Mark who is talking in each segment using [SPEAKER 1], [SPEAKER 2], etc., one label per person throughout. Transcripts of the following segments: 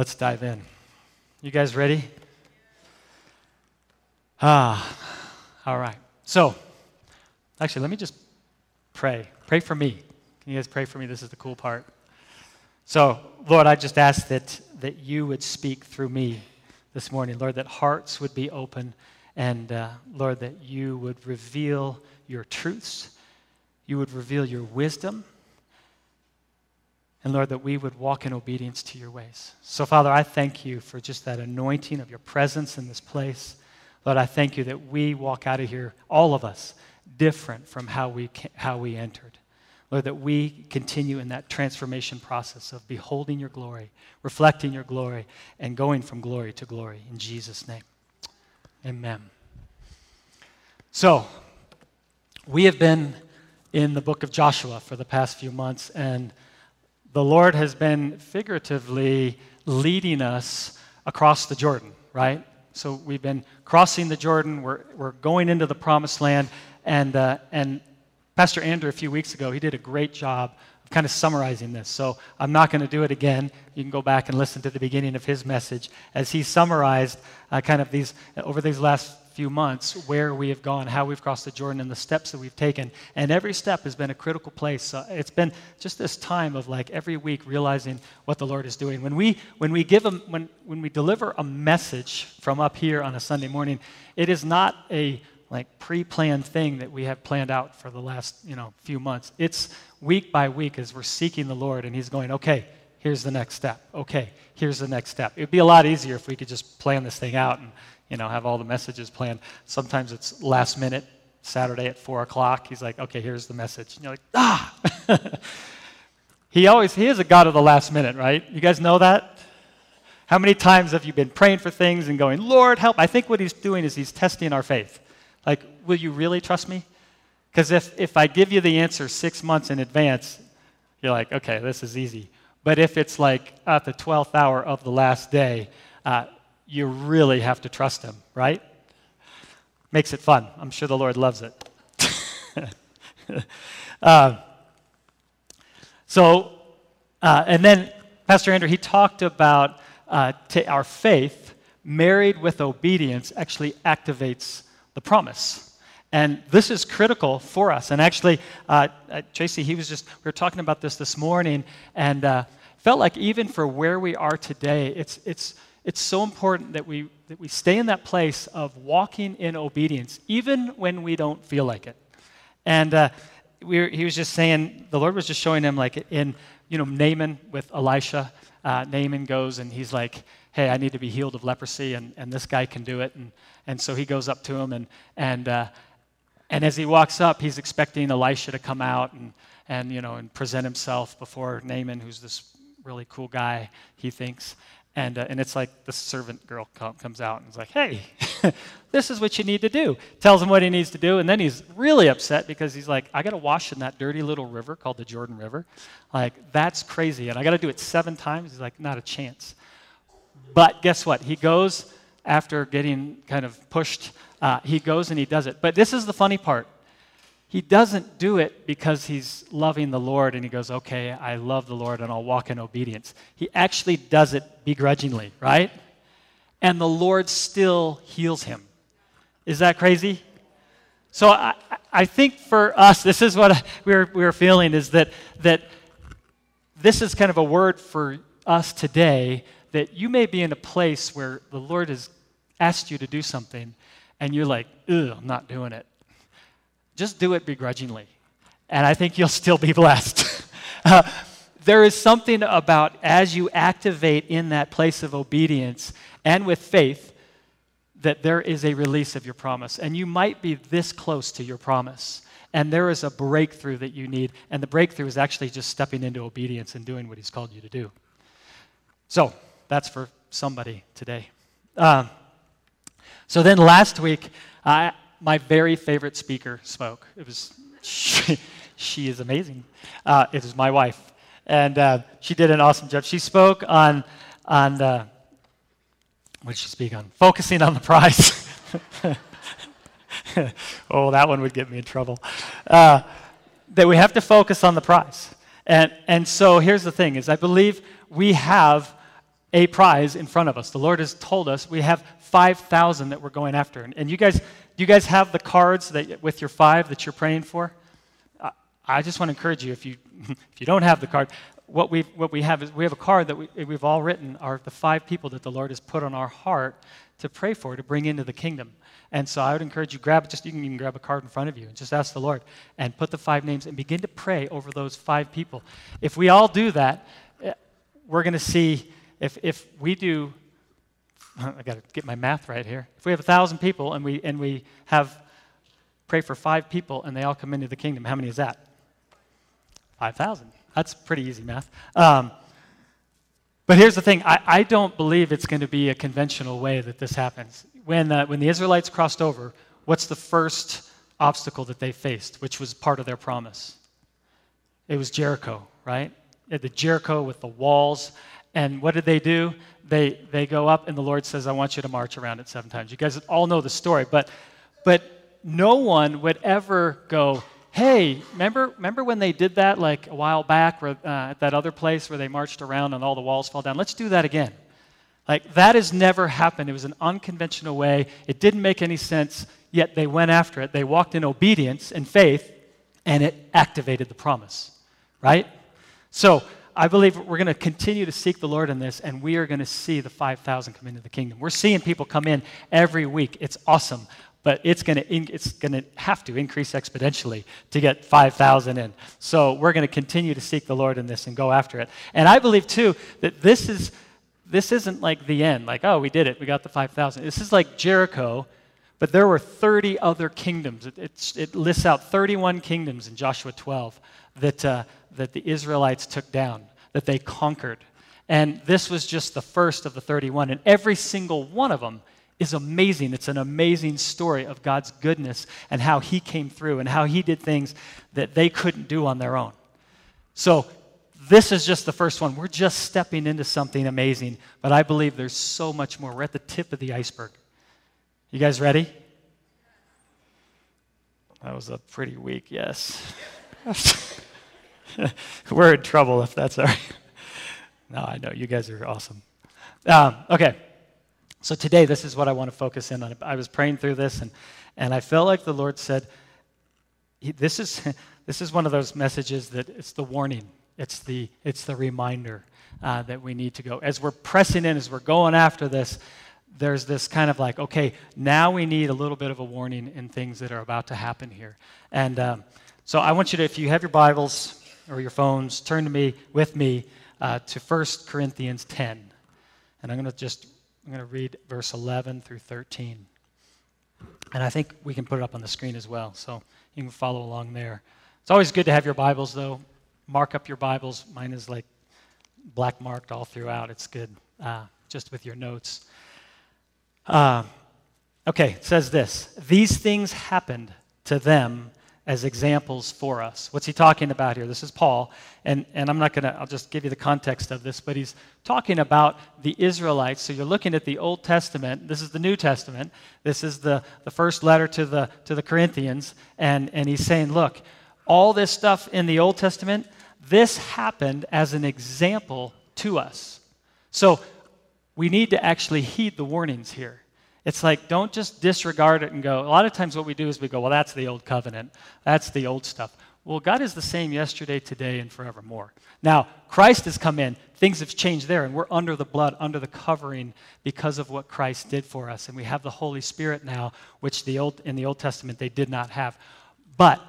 [SPEAKER 1] Let's dive in. You guys ready? Ah, all right. So, actually, let me just pray. Pray for me. Can you guys pray for me? This is the cool part. So, Lord, I just ask that, that you would speak through me this morning. Lord, that hearts would be open, and uh, Lord, that you would reveal your truths, you would reveal your wisdom, and Lord, that we would walk in obedience to your ways. So, Father, I thank you for just that anointing of your presence in this place. Lord, I thank you that we walk out of here, all of us, different from how we, how we entered. Lord, that we continue in that transformation process of beholding your glory, reflecting your glory, and going from glory to glory. In Jesus' name. Amen. So, we have been in the book of Joshua for the past few months, and the Lord has been figuratively leading us across the Jordan, right? So we've been crossing the Jordan, we're, we're going into the promised land, and, uh, and Pastor Andrew, a few weeks ago, he did a great job of kind of summarizing this. So I'm not going to do it again. You can go back and listen to the beginning of his message as he summarized uh, kind of these, over these last few months where we have gone, how we've crossed the Jordan, and the steps that we've taken. And every step has been a critical place. Uh, it's been just this time of like every week realizing what the Lord is doing. When we when we give a, when when we deliver a message from up here on a Sunday morning, it is not a like pre-planned thing that we have planned out for the last you know few months. It's week by week as we're seeking the Lord, and He's going, okay. Here's the next step. Okay, here's the next step. It would be a lot easier if we could just plan this thing out and you know, have all the messages planned. Sometimes it's last minute, Saturday at four o'clock. He's like, okay, here's the message. And you're like, ah. he always, he is a God of the last minute, right? You guys know that? How many times have you been praying for things and going, Lord, help? I think what he's doing is he's testing our faith. Like, will you really trust me? Because if, if I give you the answer six months in advance, you're like, okay, this is easy. But if it's like at the 12th hour of the last day, uh, you really have to trust Him, right? Makes it fun. I'm sure the Lord loves it. uh, so, uh, and then Pastor Andrew, he talked about uh, t- our faith married with obedience actually activates the promise. And this is critical for us. And actually, uh, uh Tracy, he was just, we were talking about this this morning, and uh, felt like even for where we are today, it's, it's, it's so important that we, that we stay in that place of walking in obedience, even when we don't feel like it. And uh, we he was just saying, the Lord was just showing him, like in, you know, Naaman with Elisha. Uh, Naaman goes and he's like, hey, I need to be healed of leprosy, and, and this guy can do it. And, and so he goes up to him, and, and, uh, and as he walks up, he's expecting Elisha to come out and, and, you know, and present himself before Naaman, who's this really cool guy, he thinks. And, uh, and it's like the servant girl comes out and is like, hey, this is what you need to do. Tells him what he needs to do. And then he's really upset because he's like, I got to wash in that dirty little river called the Jordan River. Like, that's crazy. And I got to do it seven times. He's like, not a chance. But guess what? He goes after getting kind of pushed, uh, he goes and he does it. But this is the funny part he doesn't do it because he's loving the Lord and he goes, okay, I love the Lord and I'll walk in obedience. He actually does it begrudgingly, right? And the Lord still heals him. Is that crazy? So I, I think for us, this is what we're, we're feeling is that, that this is kind of a word for us today that you may be in a place where the Lord has asked you to do something and you're like, ugh, I'm not doing it just do it begrudgingly. And I think you'll still be blessed. uh, there is something about as you activate in that place of obedience and with faith that there is a release of your promise. And you might be this close to your promise. And there is a breakthrough that you need. And the breakthrough is actually just stepping into obedience and doing what He's called you to do. So that's for somebody today. Um, so then last week, I, my very favorite speaker spoke. It was, she, she is amazing. Uh, it was my wife. And uh, she did an awesome job. She spoke on, on uh, what did she speak on? Focusing on the prize. oh, that one would get me in trouble. Uh, that we have to focus on the prize. And, and so here's the thing is I believe we have a prize in front of us. The Lord has told us we have 5,000 that we're going after. And, and you guys, you guys have the cards that, with your five that you're praying for? I, I just want to encourage you if you, if you don't have the card, what, we what we have is we have a card that we, we've all written are the five people that the Lord has put on our heart to pray for, to bring into the kingdom. And so I would encourage you, grab just you can even grab a card in front of you and just ask the Lord and put the five names and begin to pray over those five people. If we all do that, eh, we're going to see if, if we do, I got to get my math right here. If we have a thousand people and we, and we have pray for five people and they all come into the kingdom, how many is that? 5,000. That's pretty easy math. Um, but here's the thing I, I don't believe it's going to be a conventional way that this happens. When, uh, when the Israelites crossed over, what's the first obstacle that they faced, which was part of their promise? It was Jericho, right? The Jericho with the walls and what did they do? They, they go up, and the Lord says, I want you to march around it seven times. You guys all know the story, but, but no one would ever go, hey, remember, remember when they did that like a while back where, uh, at that other place where they marched around and all the walls fell down? Let's do that again. Like, that has never happened. It was an unconventional way. It didn't make any sense, yet they went after it. They walked in obedience and faith, and it activated the promise, right? So, I believe we're going to continue to seek the Lord in this, and we are going to see the 5,000 come into the kingdom. We're seeing people come in every week. It's awesome, but it's going to, it's going to have to increase exponentially to get 5,000 in. So we're going to continue to seek the Lord in this and go after it. And I believe, too, that this, is, this isn't like the end, like, oh, we did it, we got the 5,000. This is like Jericho. But there were 30 other kingdoms. It, it, lists out 31 kingdoms in Joshua 12 that, uh, that the Israelites took down that they conquered. And this was just the first of the 31. And every single one of them is amazing. It's an amazing story of God's goodness and how He came through and how He did things that they couldn't do on their own. So, this is just the first one. We're just stepping into something amazing, but I believe there's so much more. We're at the tip of the iceberg. You guys ready? That was a pretty weak yes. We're in trouble if that's all right. no, I know. You guys are awesome. Um, okay. So today, this is what I want to focus in on. I was praying through this, and, and I felt like the Lord said, this is, this is one of those messages that it's the warning, it's the, it's the reminder uh, that we need to go. As we're pressing in, as we're going after this, there's this kind of like, okay, now we need a little bit of a warning in things that are about to happen here. And um, so I want you to, if you have your Bibles, or your phones, turn to me with me uh, to 1 Corinthians 10. And I'm going to just I'm going to read verse 11 through 13. And I think we can put it up on the screen as well, so you can follow along there. It's always good to have your Bibles, though. Mark up your Bibles. Mine is like black marked all throughout. It's good uh, just with your notes. Uh, okay, it says this These things happened to them as examples for us. What's he talking about here? This is Paul, and, and I'm not going to, I'll just give you the context of this, but he's talking about the Israelites. So you're looking at the Old Testament. This is the New Testament. This is the, the first letter to the, to the Corinthians, and, and he's saying, look, all this stuff in the Old Testament, this happened as an example to us. So we need to actually heed the warnings here. It's like, don't just disregard it and go. A lot of times, what we do is we go, well, that's the old covenant. That's the old stuff. Well, God is the same yesterday, today, and forevermore. Now, Christ has come in. Things have changed there, and we're under the blood, under the covering because of what Christ did for us. And we have the Holy Spirit now, which the old, in the Old Testament they did not have. But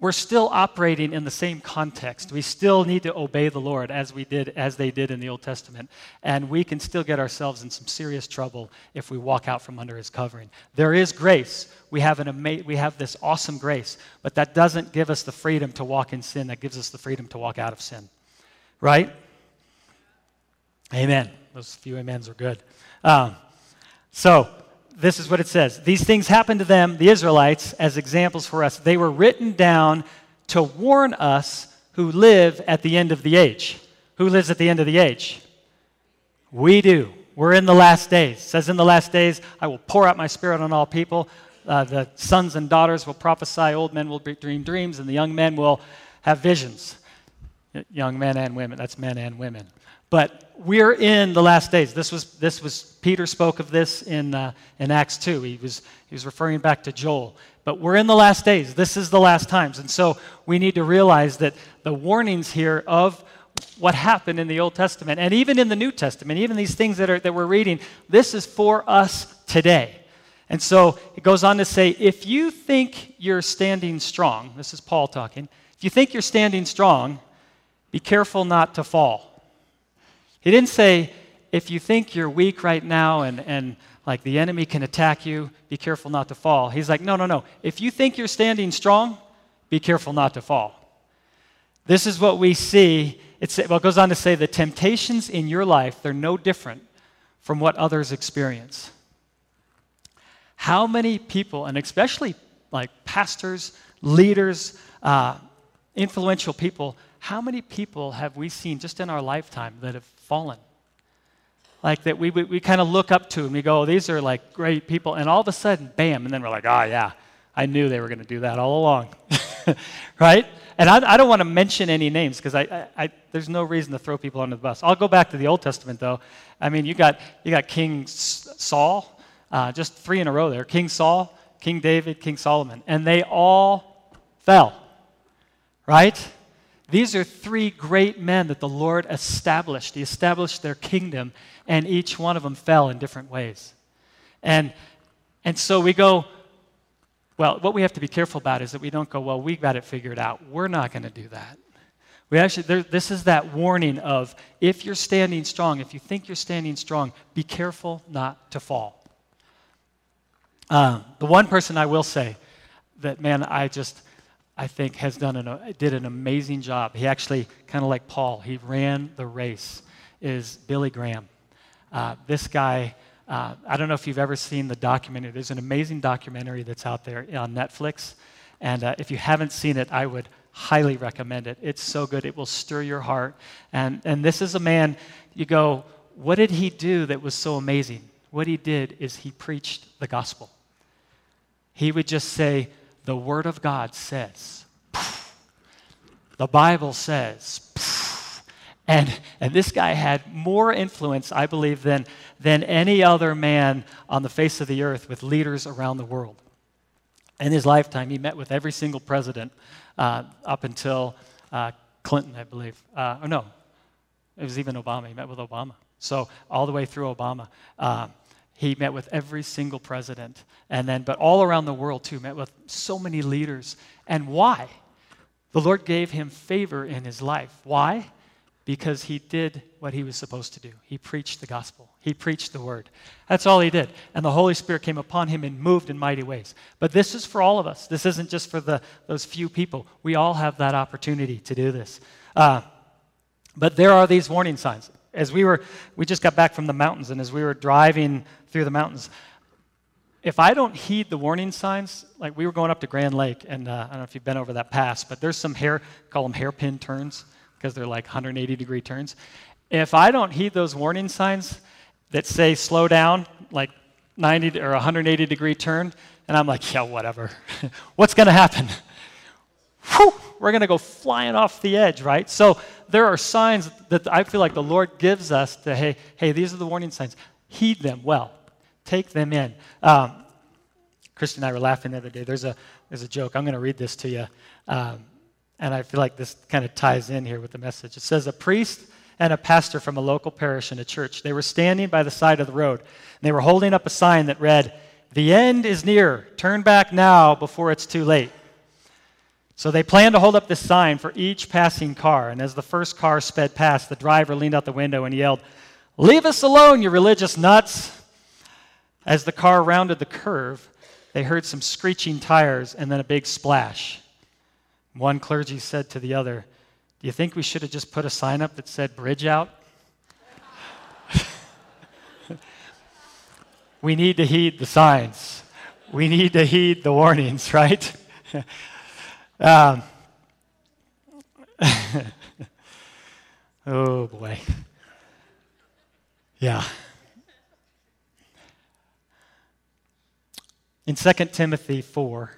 [SPEAKER 1] we're still operating in the same context. We still need to obey the Lord as we did as they did in the Old Testament. And we can still get ourselves in some serious trouble if we walk out from under his covering. There is grace. We have an ama- we have this awesome grace, but that doesn't give us the freedom to walk in sin. That gives us the freedom to walk out of sin. Right? Amen. Those few amens are good. Um, so, this is what it says These things happened to them, the Israelites, as examples for us. They were written down to warn us who live at the end of the age. Who lives at the end of the age? We do. We're in the last days. It says, In the last days, I will pour out my spirit on all people. Uh, the sons and daughters will prophesy, old men will dream dreams, and the young men will have visions. Young men and women, that's men and women. But we're in the last days. This was, this was Peter spoke of this in, uh, in Acts 2. He was, he was referring back to Joel. But we're in the last days. This is the last times. And so we need to realize that the warnings here of what happened in the Old Testament and even in the New Testament, even these things that, are, that we're reading, this is for us today. And so it goes on to say if you think you're standing strong, this is Paul talking, if you think you're standing strong, be careful not to fall. He didn't say, if you think you're weak right now and, and like the enemy can attack you, be careful not to fall. He's like, no, no, no. If you think you're standing strong, be careful not to fall. This is what we see. It's, well, it goes on to say the temptations in your life, they're no different from what others experience. How many people, and especially like pastors, leaders, uh, influential people, how many people have we seen just in our lifetime that have fallen? Like that we, we, we kind of look up to and we go, oh, these are like great people. And all of a sudden, bam, and then we're like, oh, yeah, I knew they were going to do that all along. right? And I, I don't want to mention any names because I, I, I, there's no reason to throw people under the bus. I'll go back to the Old Testament, though. I mean, you got, you got King Saul, uh, just three in a row there King Saul, King David, King Solomon. And they all fell, right? These are three great men that the Lord established. He established their kingdom, and each one of them fell in different ways. And, and so we go, well, what we have to be careful about is that we don't go, well, we got it figured out. We're not going to do that. We actually, there, this is that warning of if you're standing strong, if you think you're standing strong, be careful not to fall. Um, the one person I will say that, man, I just, I think, has done an, did an amazing job. He actually, kind of like Paul, he ran the race, is Billy Graham. Uh, this guy, uh, I don't know if you've ever seen the documentary. There's an amazing documentary that's out there on Netflix. And uh, if you haven't seen it, I would highly recommend it. It's so good, it will stir your heart. And, and this is a man, you go, what did he do that was so amazing? What he did is he preached the gospel. He would just say, the Word of God says. The Bible says. And, and this guy had more influence, I believe, than, than any other man on the face of the earth with leaders around the world. In his lifetime, he met with every single president uh, up until uh, Clinton, I believe. Uh, or no, it was even Obama. He met with Obama. So, all the way through Obama. Uh, he met with every single president, and then, but all around the world too, met with so many leaders. And why? The Lord gave him favor in his life. Why? Because he did what he was supposed to do. He preached the gospel, he preached the word. That's all he did. And the Holy Spirit came upon him and moved in mighty ways. But this is for all of us. This isn't just for the, those few people. We all have that opportunity to do this. Uh, but there are these warning signs as we were, we just got back from the mountains, and as we were driving through the mountains, if I don't heed the warning signs, like we were going up to Grand Lake, and uh, I don't know if you've been over that pass, but there's some hair, call them hairpin turns, because they're like 180 degree turns. If I don't heed those warning signs that say slow down, like 90 or 180 degree turn, and I'm like, yeah, whatever. What's going to happen? Whew, we're going to go flying off the edge, right? So there are signs that I feel like the Lord gives us to, hey, hey, these are the warning signs. Heed them well. Take them in. Um, and I were laughing the other day. There's a, there's a joke. I'm going to read this to you. Um, and I feel like this kind of ties in here with the message. It says, A priest and a pastor from a local parish in a church, they were standing by the side of the road. And they were holding up a sign that read, The end is near. Turn back now before it's too late. So they planned to hold up this sign for each passing car. And as the first car sped past, the driver leaned out the window and yelled, Leave us alone, you religious nuts. As the car rounded the curve, they heard some screeching tires and then a big splash. One clergy said to the other, Do you think we should have just put a sign up that said bridge out? we need to heed the signs. We need to heed the warnings, right? Um, oh boy. Yeah. In 2 Timothy 4,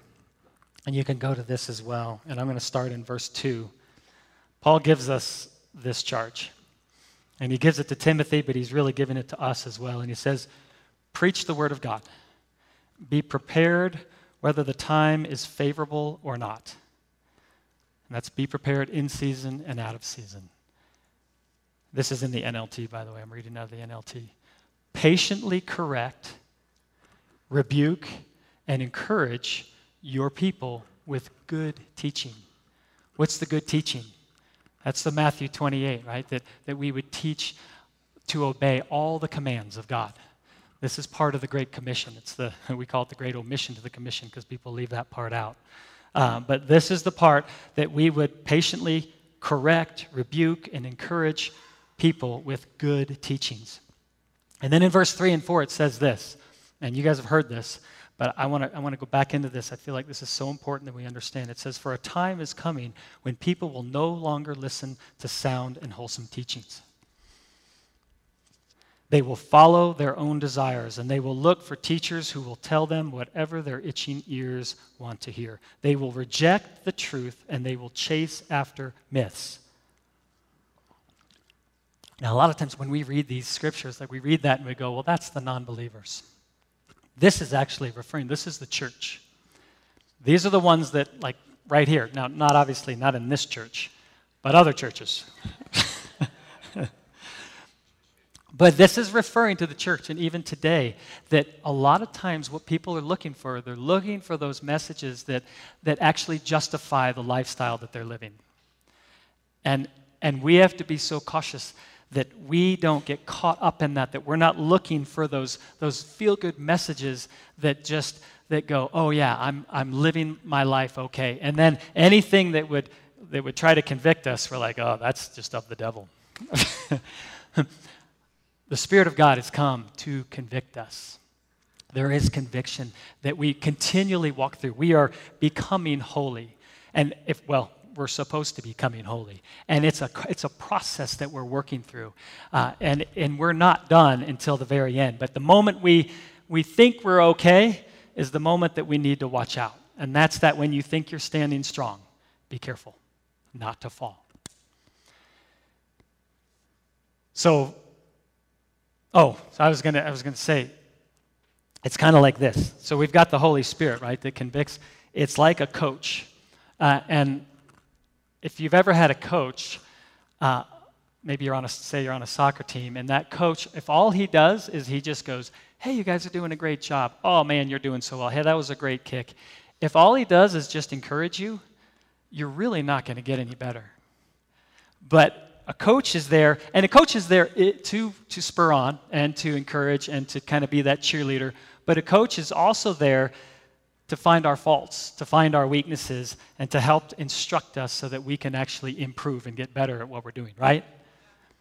[SPEAKER 1] and you can go to this as well, and I'm going to start in verse 2. Paul gives us this charge. And he gives it to Timothy, but he's really giving it to us as well. And he says, Preach the word of God. Be prepared whether the time is favorable or not. And that's be prepared in season and out of season. This is in the NLT, by the way. I'm reading out of the NLT. Patiently correct, rebuke, and encourage your people with good teaching. What's the good teaching? That's the Matthew 28, right? That, that we would teach to obey all the commands of God. This is part of the Great Commission. It's the, we call it the Great Omission to the Commission because people leave that part out. Um, but this is the part that we would patiently correct, rebuke, and encourage people with good teachings. And then in verse 3 and 4, it says this, and you guys have heard this, but I want to I want to go back into this. I feel like this is so important that we understand. It says, For a time is coming when people will no longer listen to sound and wholesome teachings. They will follow their own desires, and they will look for teachers who will tell them whatever their itching ears want to hear. They will reject the truth, and they will chase after myths. Now, a lot of times when we read these scriptures, like we read that and we go, well, that's the non believers. This is actually referring, this is the church. These are the ones that, like, right here. Now, not obviously not in this church, but other churches. But this is referring to the church, and even today, that a lot of times what people are looking for, they're looking for those messages that, that actually justify the lifestyle that they're living. And, and we have to be so cautious that we don't get caught up in that, that we're not looking for those, those feel good messages that just that go, oh yeah, I'm, I'm living my life okay. And then anything that would, that would try to convict us, we're like, oh, that's just of the devil. The Spirit of God has come to convict us. There is conviction that we continually walk through. We are becoming holy. And if, well, we're supposed to be coming holy. And it's a, it's a process that we're working through. Uh, and, and we're not done until the very end. But the moment we, we think we're okay is the moment that we need to watch out. And that's that when you think you're standing strong, be careful not to fall. So, Oh, so I was gonna I was gonna say, it's kind of like this. So we've got the Holy Spirit, right, that convicts. It's like a coach, uh, and if you've ever had a coach, uh, maybe you're on a say you're on a soccer team, and that coach, if all he does is he just goes, "Hey, you guys are doing a great job. Oh man, you're doing so well. Hey, that was a great kick." If all he does is just encourage you, you're really not going to get any better. But a coach is there, and a coach is there to, to spur on and to encourage and to kind of be that cheerleader. But a coach is also there to find our faults, to find our weaknesses, and to help instruct us so that we can actually improve and get better at what we're doing, right?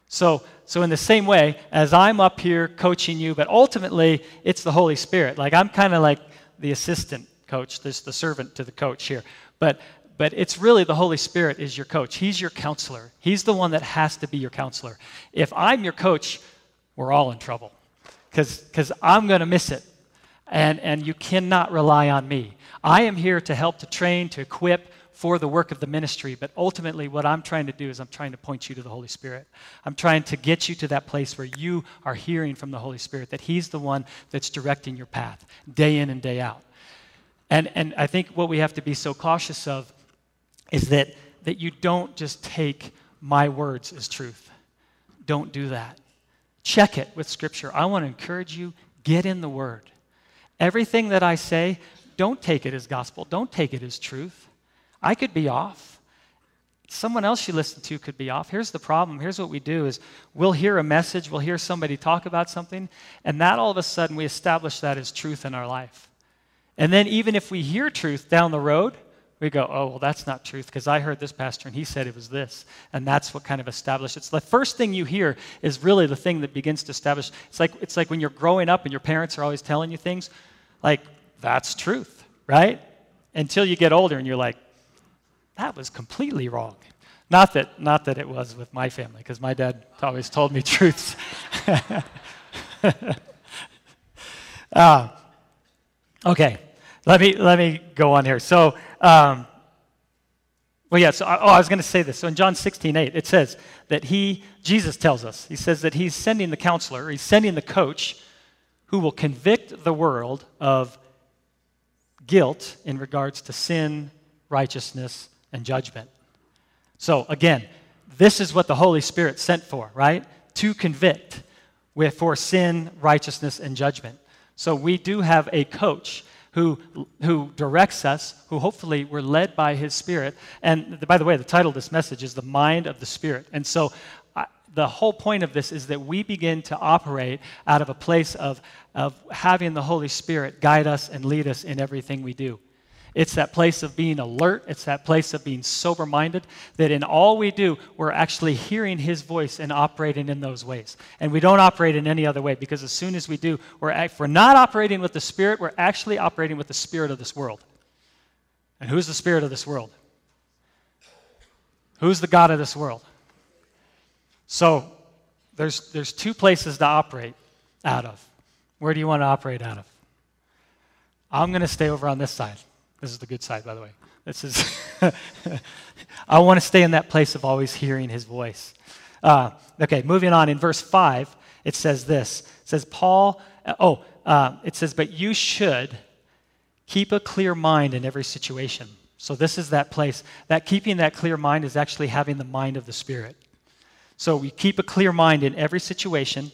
[SPEAKER 1] So, so in the same way, as I'm up here coaching you, but ultimately it's the Holy Spirit. Like I'm kind of like the assistant coach, this the servant to the coach here. But but it's really the Holy Spirit is your coach. He's your counselor. He's the one that has to be your counselor. If I'm your coach, we're all in trouble because I'm going to miss it. And, and you cannot rely on me. I am here to help, to train, to equip for the work of the ministry. But ultimately, what I'm trying to do is I'm trying to point you to the Holy Spirit. I'm trying to get you to that place where you are hearing from the Holy Spirit, that He's the one that's directing your path day in and day out. And, and I think what we have to be so cautious of is that, that you don't just take my words as truth. Don't do that. Check it with Scripture. I want to encourage you get in the Word. Everything that I say, don't take it as gospel, don't take it as truth. I could be off. Someone else you listen to could be off. Here's the problem. Here's what we do is we'll hear a message, we'll hear somebody talk about something, and that all of a sudden we establish that as truth in our life. And then even if we hear truth down the road, we go, oh, well, that's not truth because I heard this pastor and he said it was this. And that's what kind of established it. So the first thing you hear is really the thing that begins to establish. It's like, it's like when you're growing up and your parents are always telling you things, like, that's truth, right? Until you get older and you're like, that was completely wrong. Not that, not that it was with my family, because my dad always told me truths. uh, okay, let me, let me go on here. So, um, Well, yeah, so, oh, I was going to say this. So in John 16, 8, it says that he, Jesus tells us, he says that he's sending the counselor, he's sending the coach who will convict the world of guilt in regards to sin, righteousness, and judgment. So again, this is what the Holy Spirit sent for, right? To convict for sin, righteousness, and judgment. So we do have a coach who, who directs us, who hopefully we're led by his spirit. And by the way, the title of this message is The Mind of the Spirit. And so I, the whole point of this is that we begin to operate out of a place of, of having the Holy Spirit guide us and lead us in everything we do. It's that place of being alert. It's that place of being sober minded. That in all we do, we're actually hearing His voice and operating in those ways. And we don't operate in any other way because as soon as we do, we're, if we're not operating with the Spirit, we're actually operating with the Spirit of this world. And who's the Spirit of this world? Who's the God of this world? So there's, there's two places to operate out of. Where do you want to operate out of? I'm going to stay over on this side. This is the good side, by the way. This is, I want to stay in that place of always hearing his voice. Uh, okay, moving on. In verse 5, it says this It says, Paul, uh, oh, uh, it says, but you should keep a clear mind in every situation. So this is that place. That keeping that clear mind is actually having the mind of the Spirit. So we keep a clear mind in every situation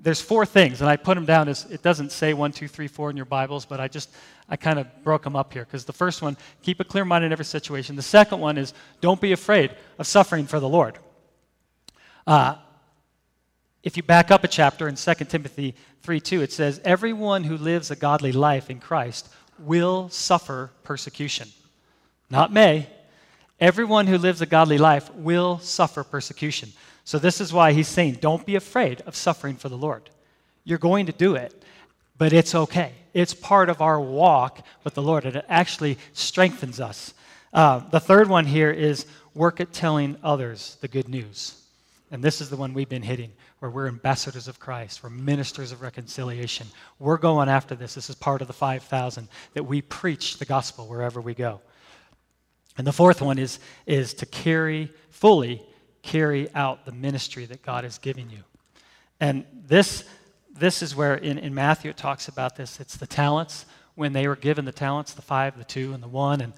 [SPEAKER 1] there's four things, and I put them down as it doesn't say one, two, three, four in your Bibles, but I just I kind of broke them up here because the first one, keep a clear mind in every situation. The second one is don't be afraid of suffering for the Lord. Uh, if you back up a chapter in 2 Timothy 3 2, it says, Everyone who lives a godly life in Christ will suffer persecution. Not may. Everyone who lives a godly life will suffer persecution. So, this is why he's saying, don't be afraid of suffering for the Lord. You're going to do it, but it's okay. It's part of our walk with the Lord, and it actually strengthens us. Uh, the third one here is work at telling others the good news. And this is the one we've been hitting, where we're ambassadors of Christ, we're ministers of reconciliation. We're going after this. This is part of the 5,000 that we preach the gospel wherever we go. And the fourth one is, is to carry fully carry out the ministry that God is giving you. And this, this is where in, in Matthew it talks about this. It's the talents. When they were given the talents, the five, the two, and the one. And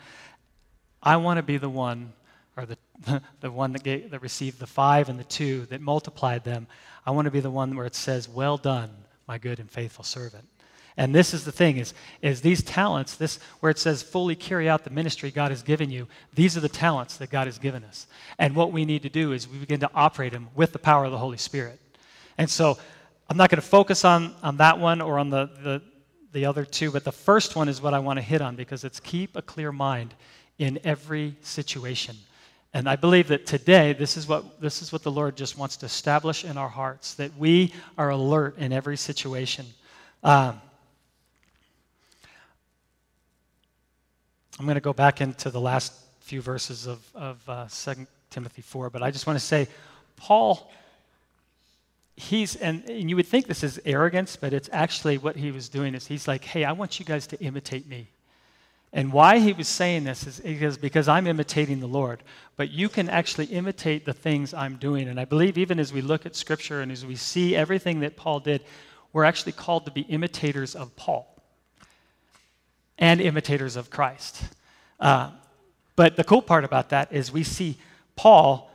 [SPEAKER 1] I want to be the one, or the, the one that, gave, that received the five and the two, that multiplied them. I want to be the one where it says, Well done, my good and faithful servant. And this is the thing is, is these talents, this where it says fully carry out the ministry God has given you, these are the talents that God has given us. And what we need to do is we begin to operate them with the power of the Holy Spirit. And so I'm not going to focus on, on that one or on the, the, the other two, but the first one is what I want to hit on because it's keep a clear mind in every situation. And I believe that today, this is, what, this is what the Lord just wants to establish in our hearts that we are alert in every situation. Um, I'm going to go back into the last few verses of, of uh, 2 Timothy 4, but I just want to say, Paul, he's, and, and you would think this is arrogance, but it's actually what he was doing is he's like, hey, I want you guys to imitate me. And why he was saying this is because, because I'm imitating the Lord. But you can actually imitate the things I'm doing. And I believe even as we look at Scripture and as we see everything that Paul did, we're actually called to be imitators of Paul and imitators of Christ. Uh, but the cool part about that is we see Paul.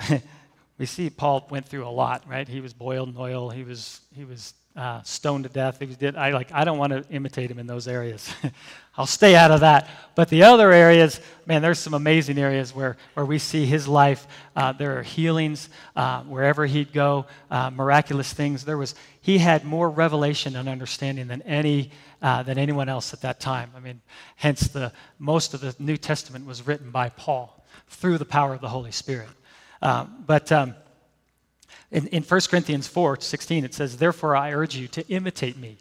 [SPEAKER 1] we see Paul went through a lot, right? He was boiled in oil. He was he was uh, stoned to death. He did. I like. I don't want to imitate him in those areas. I'll stay out of that. But the other areas, man, there's some amazing areas where, where we see his life. Uh, there are healings uh, wherever he'd go, uh, miraculous things. There was he had more revelation and understanding than any uh, than anyone else at that time. I mean, hence the most of the New Testament was written by Paul through the power of the Holy Spirit. Um, but um, in, in 1 Corinthians 4 16, it says, Therefore I urge you to imitate me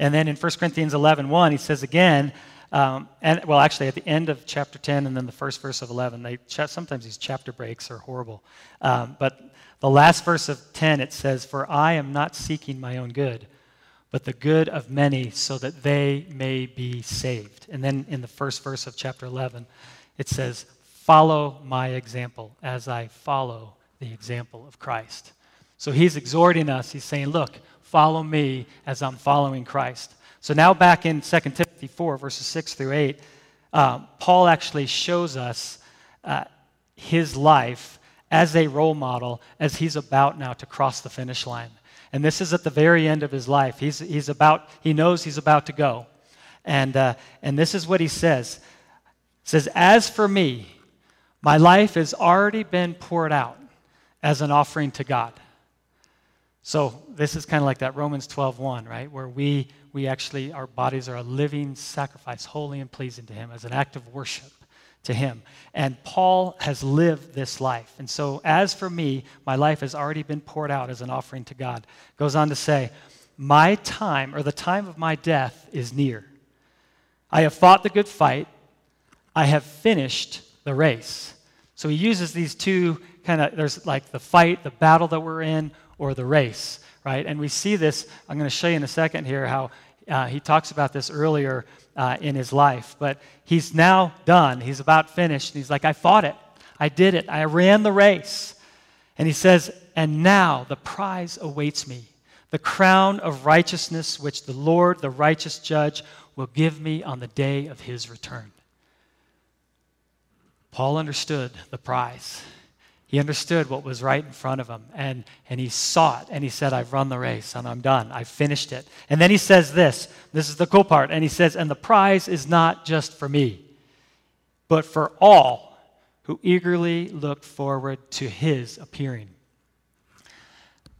[SPEAKER 1] and then in 1 Corinthians 11 1, he says again, um, and well, actually, at the end of chapter 10 and then the first verse of 11, they sometimes these chapter breaks are horrible. Um, but the last verse of 10, it says, For I am not seeking my own good, but the good of many, so that they may be saved. And then in the first verse of chapter 11, it says, follow my example as I follow the example of Christ. So he's exhorting us. He's saying, Look, follow me as I'm following Christ. So now back in 2 Timothy 4, verses 6 through 8, uh, Paul actually shows us uh, his life as a role model as he's about now to cross the finish line. And this is at the very end of his life. He's, he's about, he knows he's about to go. And, uh, and this is what he says. He says, As for me, my life has already been poured out as an offering to God. So this is kind of like that Romans 12:1, right? Where we we actually our bodies are a living sacrifice, holy and pleasing to him as an act of worship to him. And Paul has lived this life. And so as for me, my life has already been poured out as an offering to God. Goes on to say, my time or the time of my death is near. I have fought the good fight. I have finished the race. So he uses these two kind of there's like the fight, the battle that we're in or the race, right? And we see this, I'm going to show you in a second here how uh, he talks about this earlier uh, in his life. But he's now done. He's about finished. And he's like, I fought it. I did it. I ran the race. And he says, And now the prize awaits me the crown of righteousness, which the Lord, the righteous judge, will give me on the day of his return. Paul understood the prize. He understood what was right in front of him and, and he saw it and he said, I've run the race and I'm done. I've finished it. And then he says this this is the cool part. And he says, And the prize is not just for me, but for all who eagerly look forward to his appearing.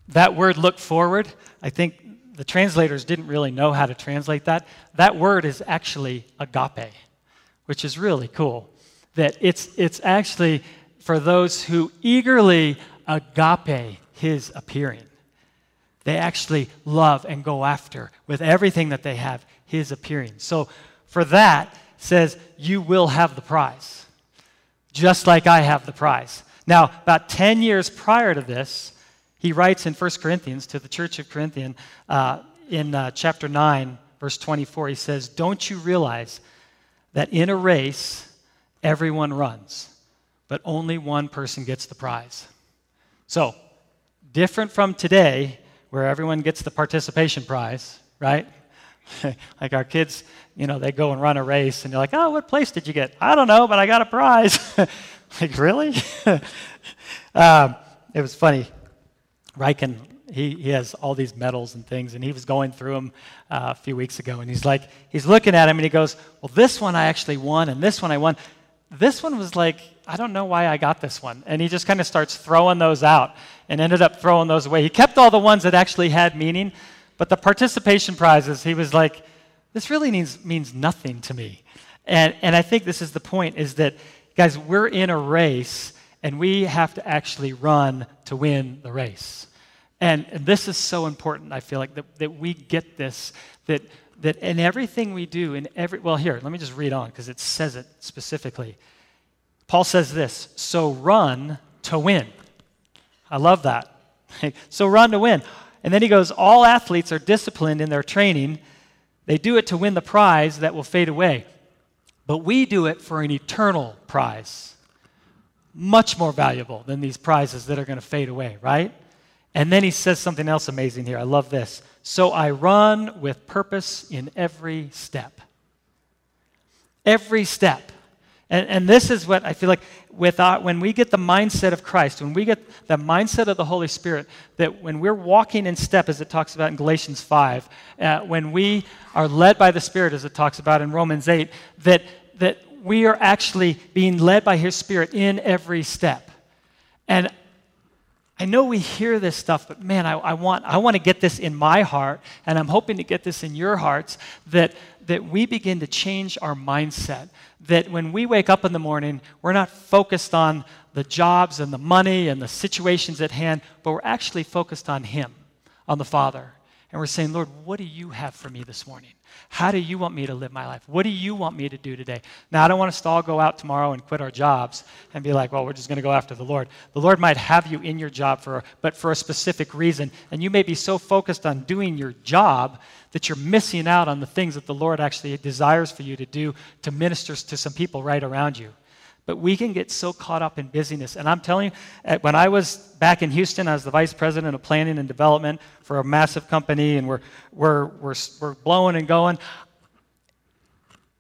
[SPEAKER 1] That word look forward, I think the translators didn't really know how to translate that. That word is actually agape, which is really cool. That it's, it's actually for those who eagerly agape his appearing. They actually love and go after with everything that they have his appearing. So for that says you will have the prize. Just like I have the prize. Now, about 10 years prior to this, he writes in 1 Corinthians to the church of Corinthian uh, in uh, chapter 9, verse 24, he says, Don't you realize that in a race, everyone runs? But only one person gets the prize. So, different from today, where everyone gets the participation prize, right? like our kids, you know, they go and run a race, and you're like, oh, what place did you get? I don't know, but I got a prize. like, really? um, it was funny. Riken, he, he has all these medals and things, and he was going through them uh, a few weeks ago, and he's like, he's looking at him, and he goes, well, this one I actually won, and this one I won. This one was like, I don't know why I got this one. And he just kind of starts throwing those out and ended up throwing those away. He kept all the ones that actually had meaning, but the participation prizes, he was like, this really means, means nothing to me. And, and I think this is the point is that, guys, we're in a race and we have to actually run to win the race. And, and this is so important, I feel like, that, that we get this, that, that in everything we do, in every, well, here, let me just read on because it says it specifically. Paul says this so run to win. I love that. so run to win. And then he goes, All athletes are disciplined in their training. They do it to win the prize that will fade away. But we do it for an eternal prize, much more valuable than these prizes that are going to fade away, right? And then he says something else amazing here. I love this. So I run with purpose in every step. Every step. And, and this is what I feel like with our, when we get the mindset of Christ, when we get the mindset of the Holy Spirit, that when we're walking in step, as it talks about in Galatians 5, uh, when we are led by the Spirit, as it talks about in Romans 8, that, that we are actually being led by His Spirit in every step. And I know we hear this stuff, but man, I, I, want, I want to get this in my heart, and I'm hoping to get this in your hearts that, that we begin to change our mindset. That when we wake up in the morning, we're not focused on the jobs and the money and the situations at hand, but we're actually focused on Him, on the Father. And we're saying, Lord, what do you have for me this morning? How do you want me to live my life? What do you want me to do today? Now, I don't want us to all go out tomorrow and quit our jobs and be like, well, we're just going to go after the Lord. The Lord might have you in your job, for, but for a specific reason. And you may be so focused on doing your job that you're missing out on the things that the Lord actually desires for you to do to minister to some people right around you. But we can get so caught up in busyness. And I'm telling you, when I was back in Houston, I was the vice president of planning and development for a massive company, and we're, we're, we're, we're blowing and going.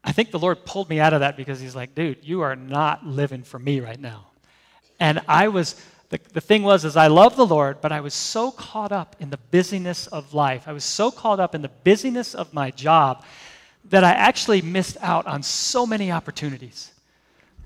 [SPEAKER 1] I think the Lord pulled me out of that because He's like, dude, you are not living for me right now. And I was, the, the thing was, is I love the Lord, but I was so caught up in the busyness of life. I was so caught up in the busyness of my job that I actually missed out on so many opportunities.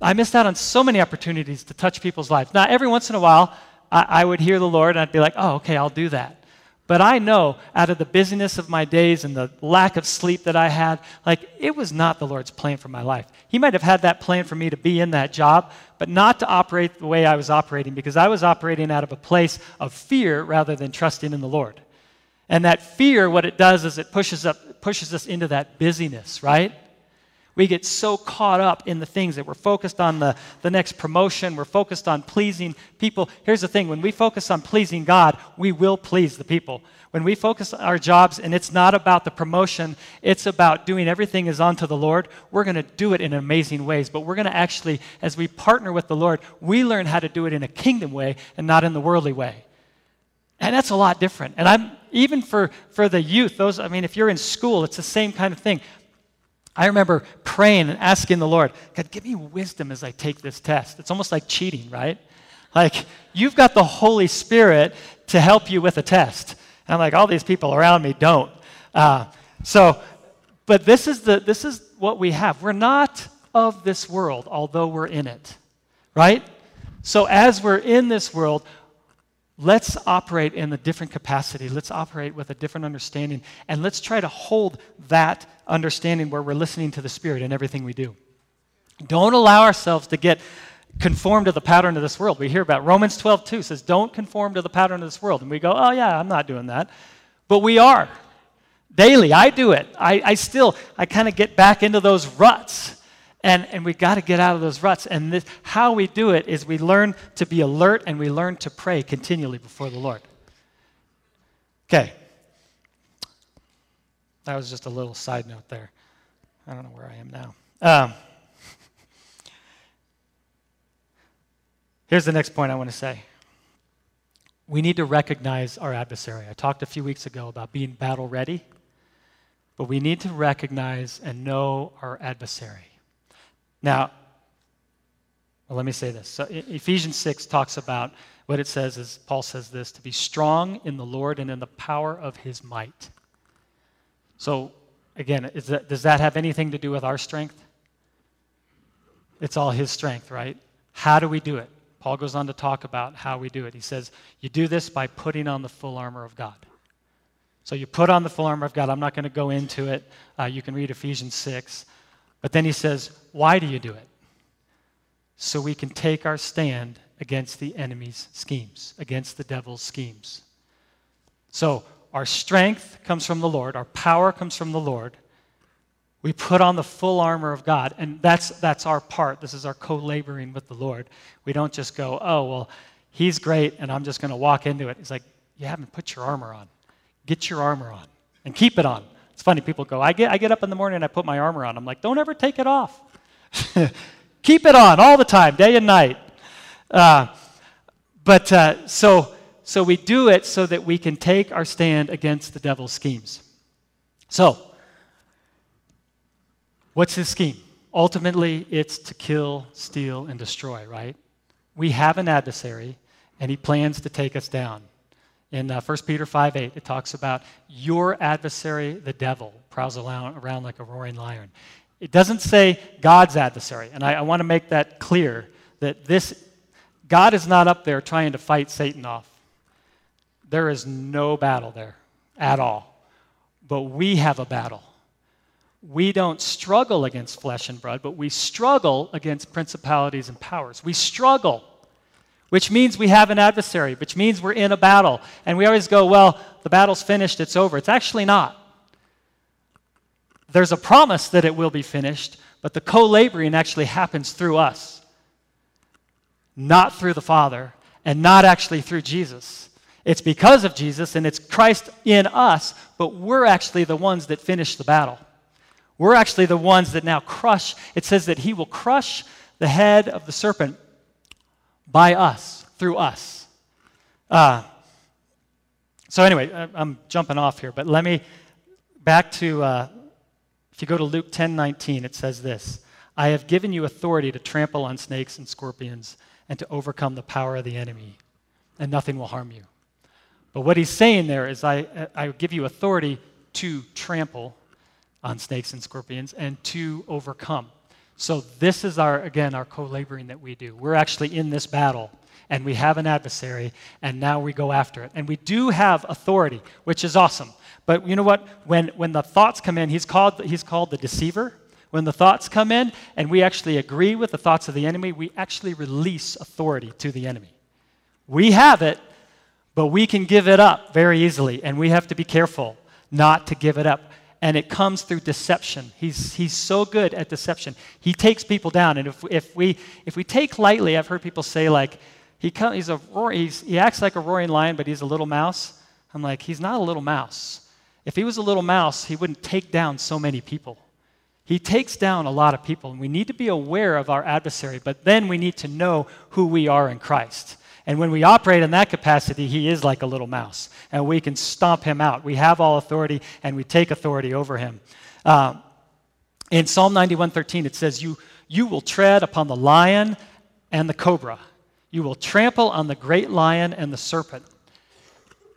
[SPEAKER 1] I missed out on so many opportunities to touch people's lives. Now, every once in a while, I, I would hear the Lord and I'd be like, oh, okay, I'll do that. But I know out of the busyness of my days and the lack of sleep that I had, like it was not the Lord's plan for my life. He might have had that plan for me to be in that job, but not to operate the way I was operating because I was operating out of a place of fear rather than trusting in the Lord. And that fear, what it does is it pushes, up, pushes us into that busyness, right? We get so caught up in the things that we're focused on the, the next promotion, we're focused on pleasing people. Here's the thing when we focus on pleasing God, we will please the people. When we focus our jobs and it's not about the promotion, it's about doing everything is unto the Lord, we're going to do it in amazing ways. But we're going to actually, as we partner with the Lord, we learn how to do it in a kingdom way and not in the worldly way. And that's a lot different. And I'm even for, for the youth, those, I mean, if you're in school, it's the same kind of thing. I remember praying and asking the Lord, God, give me wisdom as I take this test. It's almost like cheating, right? Like, you've got the Holy Spirit to help you with a test. And I'm like, all these people around me don't. Uh, so, but this is, the, this is what we have. We're not of this world, although we're in it, right? So, as we're in this world, Let's operate in a different capacity. Let's operate with a different understanding. And let's try to hold that understanding where we're listening to the Spirit in everything we do. Don't allow ourselves to get conformed to the pattern of this world. We hear about Romans 12, 2 says, Don't conform to the pattern of this world. And we go, Oh, yeah, I'm not doing that. But we are. Daily, I do it. I, I still, I kind of get back into those ruts. And, and we've got to get out of those ruts. And this, how we do it is we learn to be alert and we learn to pray continually before the Lord. Okay. That was just a little side note there. I don't know where I am now. Um, here's the next point I want to say. We need to recognize our adversary. I talked a few weeks ago about being battle ready, but we need to recognize and know our adversary. Now, well, let me say this. So Ephesians 6 talks about what it says is Paul says this to be strong in the Lord and in the power of his might. So, again, that, does that have anything to do with our strength? It's all his strength, right? How do we do it? Paul goes on to talk about how we do it. He says, You do this by putting on the full armor of God. So you put on the full armor of God. I'm not going to go into it. Uh, you can read Ephesians 6. But then he says, Why do you do it? So we can take our stand against the enemy's schemes, against the devil's schemes. So our strength comes from the Lord, our power comes from the Lord. We put on the full armor of God, and that's, that's our part. This is our co laboring with the Lord. We don't just go, oh, well, he's great, and I'm just going to walk into it. He's like, you haven't put your armor on. Get your armor on and keep it on. It's funny, people go, I get, I get up in the morning and I put my armor on. I'm like, don't ever take it off. Keep it on all the time, day and night. Uh, but uh, so, so we do it so that we can take our stand against the devil's schemes. So, what's his scheme? Ultimately, it's to kill, steal, and destroy, right? We have an adversary, and he plans to take us down. In uh, 1 Peter 5 8, it talks about your adversary, the devil, prowls around, like a roaring lion. It doesn't say God's adversary. And I, I want to make that clear that this, God is not up there trying to fight Satan off. There is no battle there at all. But we have a battle. We don't struggle against flesh and blood, but we struggle against principalities and powers. We struggle which means we have an adversary, which means we're in a battle. And we always go, well, the battle's finished, it's over. It's actually not. There's a promise that it will be finished, but the co laboring actually happens through us, not through the Father, and not actually through Jesus. It's because of Jesus and it's Christ in us, but we're actually the ones that finish the battle. We're actually the ones that now crush. It says that he will crush the head of the serpent by us, through us. Uh, so, anyway, I'm jumping off here, but let me back to, uh, if you go to Luke 10 19, it says this I have given you authority to trample on snakes and scorpions and to overcome the power of the enemy, and nothing will harm you. But what he's saying there is, I, I give you authority to trample on snakes and scorpions and to overcome. So, this is our, again, our co laboring that we do. We're actually in this battle, and we have an adversary, and now we go after it. And we do have authority, which is awesome. But you know what? When, when the thoughts come in, he's called, he's called the deceiver. When the thoughts come in and we actually agree with the thoughts of the enemy, we actually release authority to the enemy. We have it, but we can give it up very easily, and we have to be careful not to give it up. And it comes through deception. He's, he's so good at deception. He takes people down. And if, if, we, if we take lightly, I've heard people say, like, he, come, he's a roar, he's, he acts like a roaring lion, but he's a little mouse. I'm like, he's not a little mouse. If he was a little mouse, he wouldn't take down so many people. He takes down a lot of people, and we need to be aware of our adversary, but then we need to know who we are in Christ. And when we operate in that capacity, he is like a little mouse, and we can stomp him out. We have all authority, and we take authority over him. Uh, in Psalm 91:13, it says, you, you will tread upon the lion and the cobra. You will trample on the great lion and the serpent.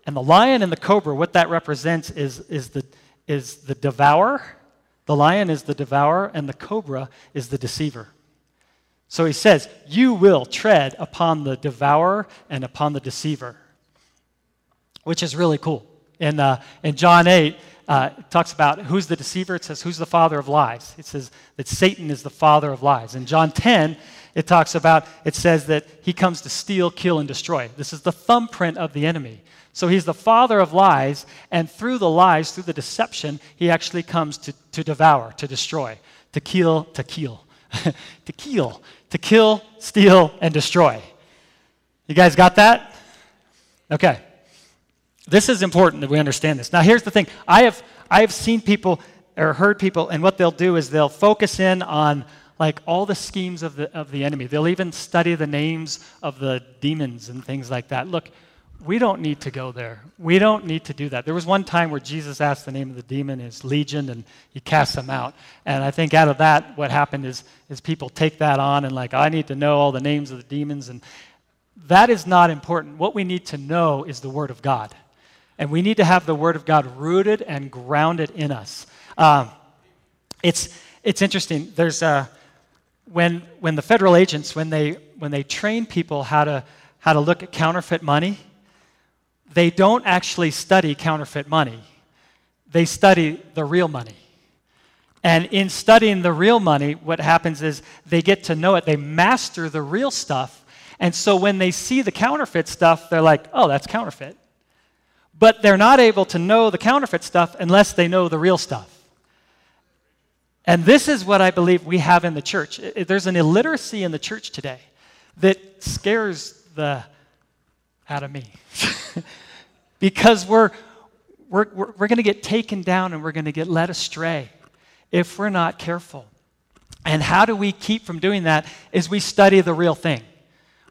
[SPEAKER 1] And the lion and the cobra, what that represents is, is, the, is the devourer the lion is the devourer, and the cobra is the deceiver. So he says, You will tread upon the devourer and upon the deceiver, which is really cool. In, uh, in John 8, uh, talks about who's the deceiver. It says, Who's the father of lies? It says that Satan is the father of lies. In John 10, it talks about, it says that he comes to steal, kill, and destroy. This is the thumbprint of the enemy. So he's the father of lies, and through the lies, through the deception, he actually comes to, to devour, to destroy, to kill, to kill, to kill, to kill, steal, and destroy. You guys got that? Okay. This is important that we understand this. Now, here's the thing I have, I have seen people or heard people, and what they'll do is they'll focus in on like all the schemes of the, of the enemy. They'll even study the names of the demons and things like that. Look, we don't need to go there. We don't need to do that. There was one time where Jesus asked the name of the demon is Legion, and he cast them out. And I think out of that, what happened is, is people take that on and like, I need to know all the names of the demons. And that is not important. What we need to know is the Word of God. And we need to have the Word of God rooted and grounded in us. Um, it's, it's interesting. There's a, when, when the federal agents, when they, when they train people how to, how to look at counterfeit money, they don't actually study counterfeit money, they study the real money. And in studying the real money, what happens is they get to know it, they master the real stuff. And so when they see the counterfeit stuff, they're like, oh, that's counterfeit. But they're not able to know the counterfeit stuff unless they know the real stuff. And this is what I believe we have in the church. There's an illiteracy in the church today that scares the out of me. because we're, we're, we're, we're going to get taken down and we're going to get led astray if we're not careful. And how do we keep from doing that is we study the real thing.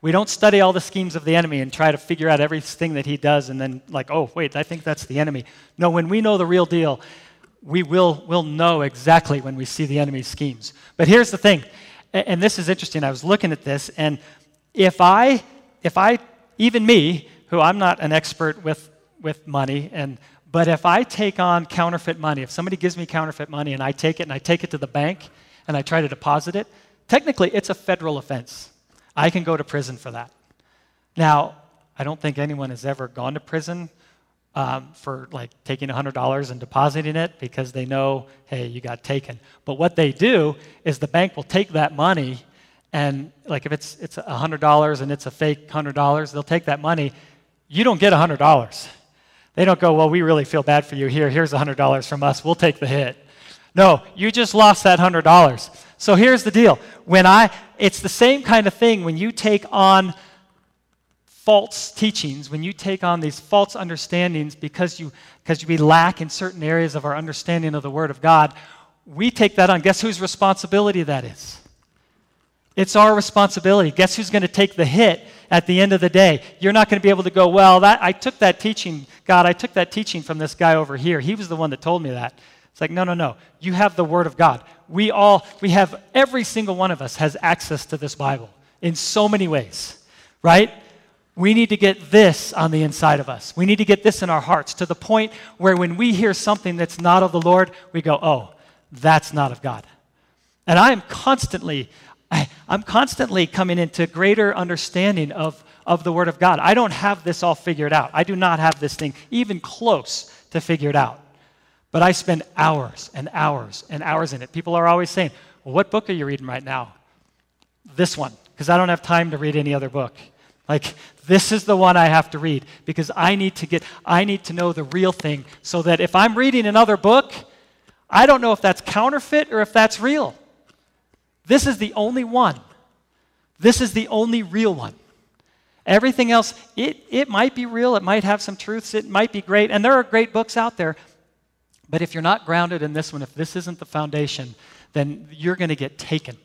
[SPEAKER 1] We don't study all the schemes of the enemy and try to figure out everything that he does and then, like, oh, wait, I think that's the enemy. No, when we know the real deal, we will will know exactly when we see the enemy's schemes. But here's the thing, and this is interesting. I was looking at this, and if I, if I, even me, who I'm not an expert with, with money, and, but if I take on counterfeit money, if somebody gives me counterfeit money and I take it and I take it to the bank and I try to deposit it, technically it's a federal offense. I can go to prison for that. Now, I don't think anyone has ever gone to prison um, for like taking $100 and depositing it because they know, hey, you got taken. But what they do is the bank will take that money and like if it's it's a $100 and it's a fake $100, they'll take that money you don't get a $100. They don't go, well, we really feel bad for you. Here, here's a $100 from us. We'll take the hit. No, you just lost that $100. So here's the deal. When I, it's the same kind of thing when you take on false teachings, when you take on these false understandings because you because we lack in certain areas of our understanding of the Word of God, we take that on. Guess whose responsibility that is? It's our responsibility. Guess who's going to take the hit at the end of the day? You're not going to be able to go, well, that, I took that teaching, God, I took that teaching from this guy over here. He was the one that told me that. It's like, no, no, no. You have the Word of God. We all, we have, every single one of us has access to this Bible in so many ways, right? We need to get this on the inside of us. We need to get this in our hearts to the point where when we hear something that's not of the Lord, we go, oh, that's not of God. And I am constantly, I, am constantly coming into greater understanding of, of the Word of God. I don't have this all figured out. I do not have this thing even close to figured out. But I spend hours and hours and hours in it. People are always saying, Well, what book are you reading right now? This one, because I don't have time to read any other book. Like, this is the one I have to read because I need to get, I need to know the real thing so that if I'm reading another book, I don't know if that's counterfeit or if that's real. This is the only one. This is the only real one. Everything else, it, it might be real, it might have some truths, it might be great, and there are great books out there, but if you're not grounded in this one, if this isn't the foundation, then you're going to get taken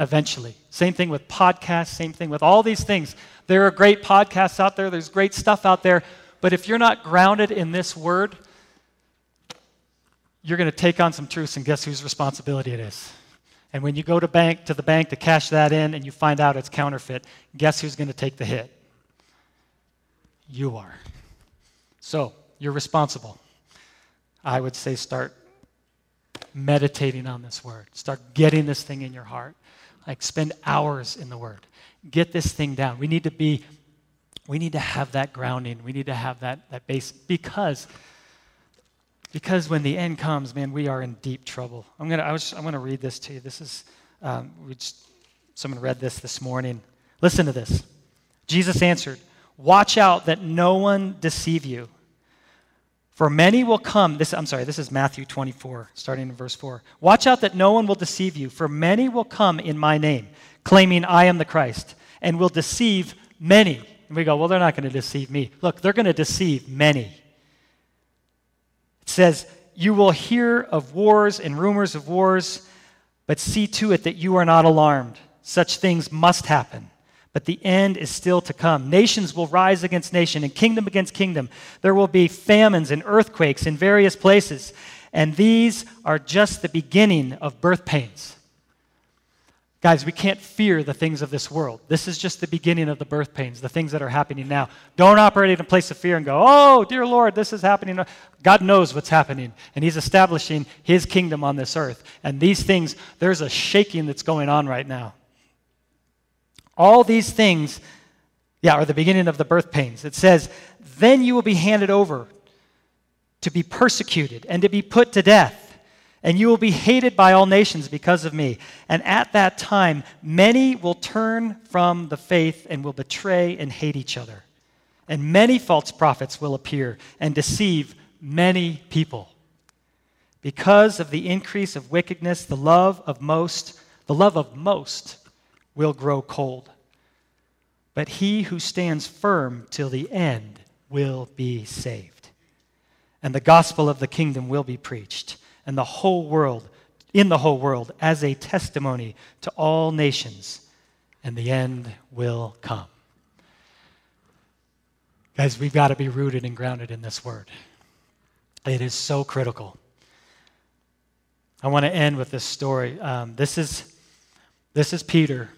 [SPEAKER 1] eventually. Same thing with podcasts, same thing with all these things. There are great podcasts out there, there's great stuff out there, but if you're not grounded in this word, you're going to take on some truths, and guess whose responsibility it is? And when you go to bank to the bank to cash that in and you find out it's counterfeit, guess who's going to take the hit? You are. So, you're responsible. I would say start meditating on this word. Start getting this thing in your heart. Like spend hours in the word. Get this thing down. We need to be we need to have that grounding. We need to have that that base because because when the end comes, man, we are in deep trouble. I'm gonna I was I'm gonna read this to you. This is um, just, someone read this this morning. Listen to this. Jesus answered, "Watch out that no one deceive you." For many will come, this, I'm sorry, this is Matthew 24, starting in verse 4. Watch out that no one will deceive you, for many will come in my name, claiming I am the Christ, and will deceive many. And we go, well, they're not going to deceive me. Look, they're going to deceive many. Says, You will hear of wars and rumors of wars, but see to it that you are not alarmed. Such things must happen but the end is still to come. Nations will rise against nation and kingdom against kingdom. There will be famines and earthquakes in various places, and these are just the beginning of birth pains. Guys, we can't fear the things of this world. This is just the beginning of the birth pains, the things that are happening now. Don't operate in a place of fear and go, oh, dear Lord, this is happening. God knows what's happening, and He's establishing His kingdom on this earth. And these things, there's a shaking that's going on right now. All these things, yeah, are the beginning of the birth pains. It says, Then you will be handed over to be persecuted and to be put to death, and you will be hated by all nations because of me. And at that time, many will turn from the faith and will betray and hate each other. And many false prophets will appear and deceive many people. Because of the increase of wickedness, the love of most, the love of most will grow cold. But he who stands firm till the end will be saved. And the gospel of the kingdom will be preached, and the whole world, in the whole world, as a testimony to all nations, and the end will come. Guys, we've got to be rooted and grounded in this word. It is so critical. I want to end with this story. Um, this is this is Peter,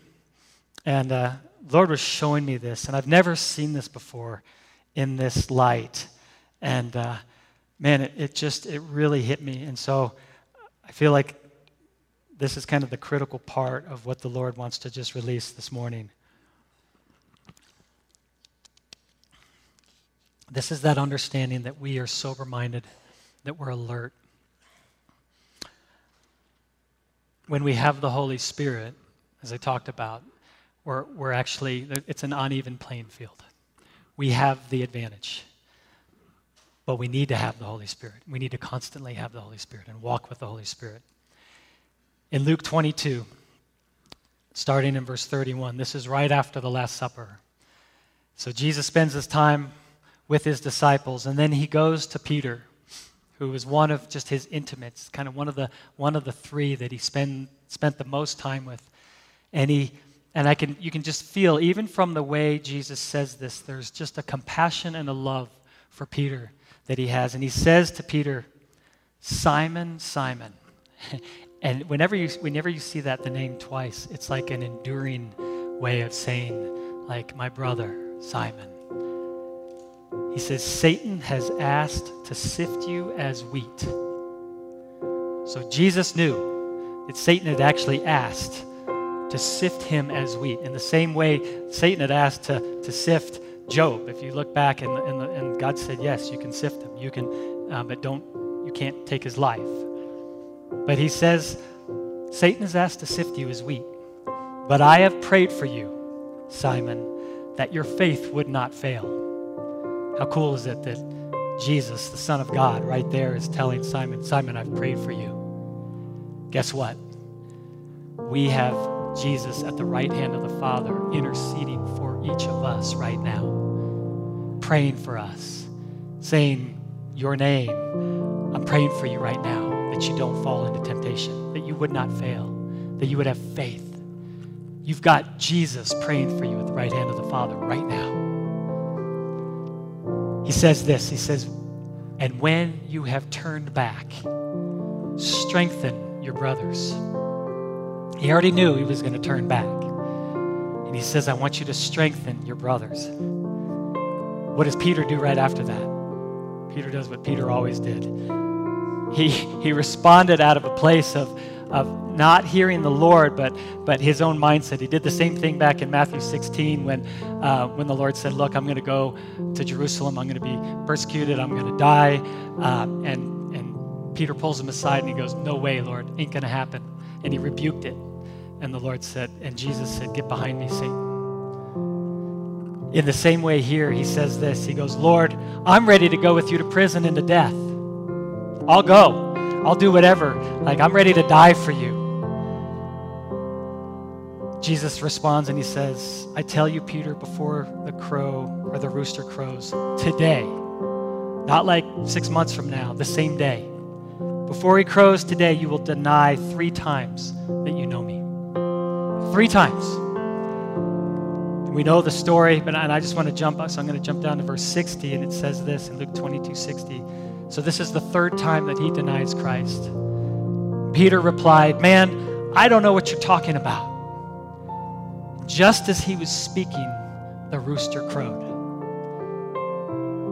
[SPEAKER 1] and uh, Lord was showing me this, and I've never seen this before in this light. And uh, man, it, it just it really hit me. And so I feel like this is kind of the critical part of what the Lord wants to just release this morning. This is that understanding that we are sober minded, that we're alert. When we have the Holy Spirit, as I talked about, we're, we're actually, it's an uneven playing field. We have the advantage. But we need to have the Holy Spirit. We need to constantly have the Holy Spirit and walk with the Holy Spirit. In Luke 22, starting in verse 31, this is right after the Last Supper. So Jesus spends his time with his disciples, and then he goes to Peter, who was one of just his intimates, kind of one of the, one of the three that he spend, spent the most time with. And he And I can, you can just feel, even from the way Jesus says this, there's just a compassion and a love for Peter that he has. And he says to Peter, Simon, Simon. and whenever you, whenever you see that, the name twice, it's like an enduring way of saying, like, my brother, Simon. He says, Satan has asked to sift you as wheat. So Jesus knew that Satan had actually asked to sift him as wheat. In the same way, Satan had asked to, to sift Job. If you look back and, and, and God said, Yes, you can sift him. You can, uh, but don't, you can't take his life. But he says, Satan has asked to sift you as wheat. But I have prayed for you, Simon, that your faith would not fail. How cool is it that Jesus, the Son of God, right there is telling Simon, Simon, I've prayed for you. Guess what? We have Jesus at the right hand of the Father interceding for each of us right now, praying for us, saying, Your name, I'm praying for you right now that you don't fall into temptation, that you would not fail, that you would have faith. You've got Jesus praying for you at the right hand of the Father right now. He says this He says, And when you have turned back, strengthen your brothers. He already knew he was going to turn back. And he says, I want you to strengthen your brothers. What does Peter do right after that? Peter does what Peter always did. He, he responded out of a place of, of not hearing the Lord, but, but his own mindset. He did the same thing back in Matthew 16 when, uh, when the Lord said, Look, I'm going to go to Jerusalem. I'm going to be persecuted. I'm going to die. Uh, and, and Peter pulls him aside and he goes, No way, Lord. Ain't going to happen. And he rebuked it. And the Lord said, and Jesus said, Get behind me, Satan. In the same way, here, he says this He goes, Lord, I'm ready to go with you to prison and to death. I'll go. I'll do whatever. Like, I'm ready to die for you. Jesus responds and he says, I tell you, Peter, before the crow or the rooster crows, today, not like six months from now, the same day, before he crows today, you will deny three times that you know me. Three times. We know the story, but and I just want to jump, so I'm going to jump down to verse 60, and it says this in Luke 22 60. So this is the third time that he denies Christ. Peter replied, Man, I don't know what you're talking about. Just as he was speaking, the rooster crowed.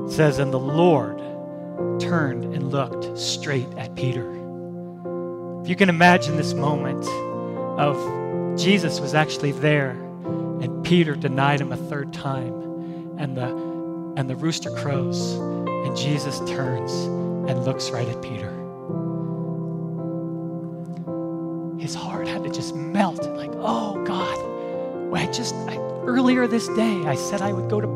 [SPEAKER 1] It says, And the Lord turned and looked straight at Peter. If you can imagine this moment of Jesus was actually there, and Peter denied him a third time, and the, and the rooster crows, and Jesus turns and looks right at Peter. His heart had to just melt, like, oh God, I just, I, earlier this day, I said I would go to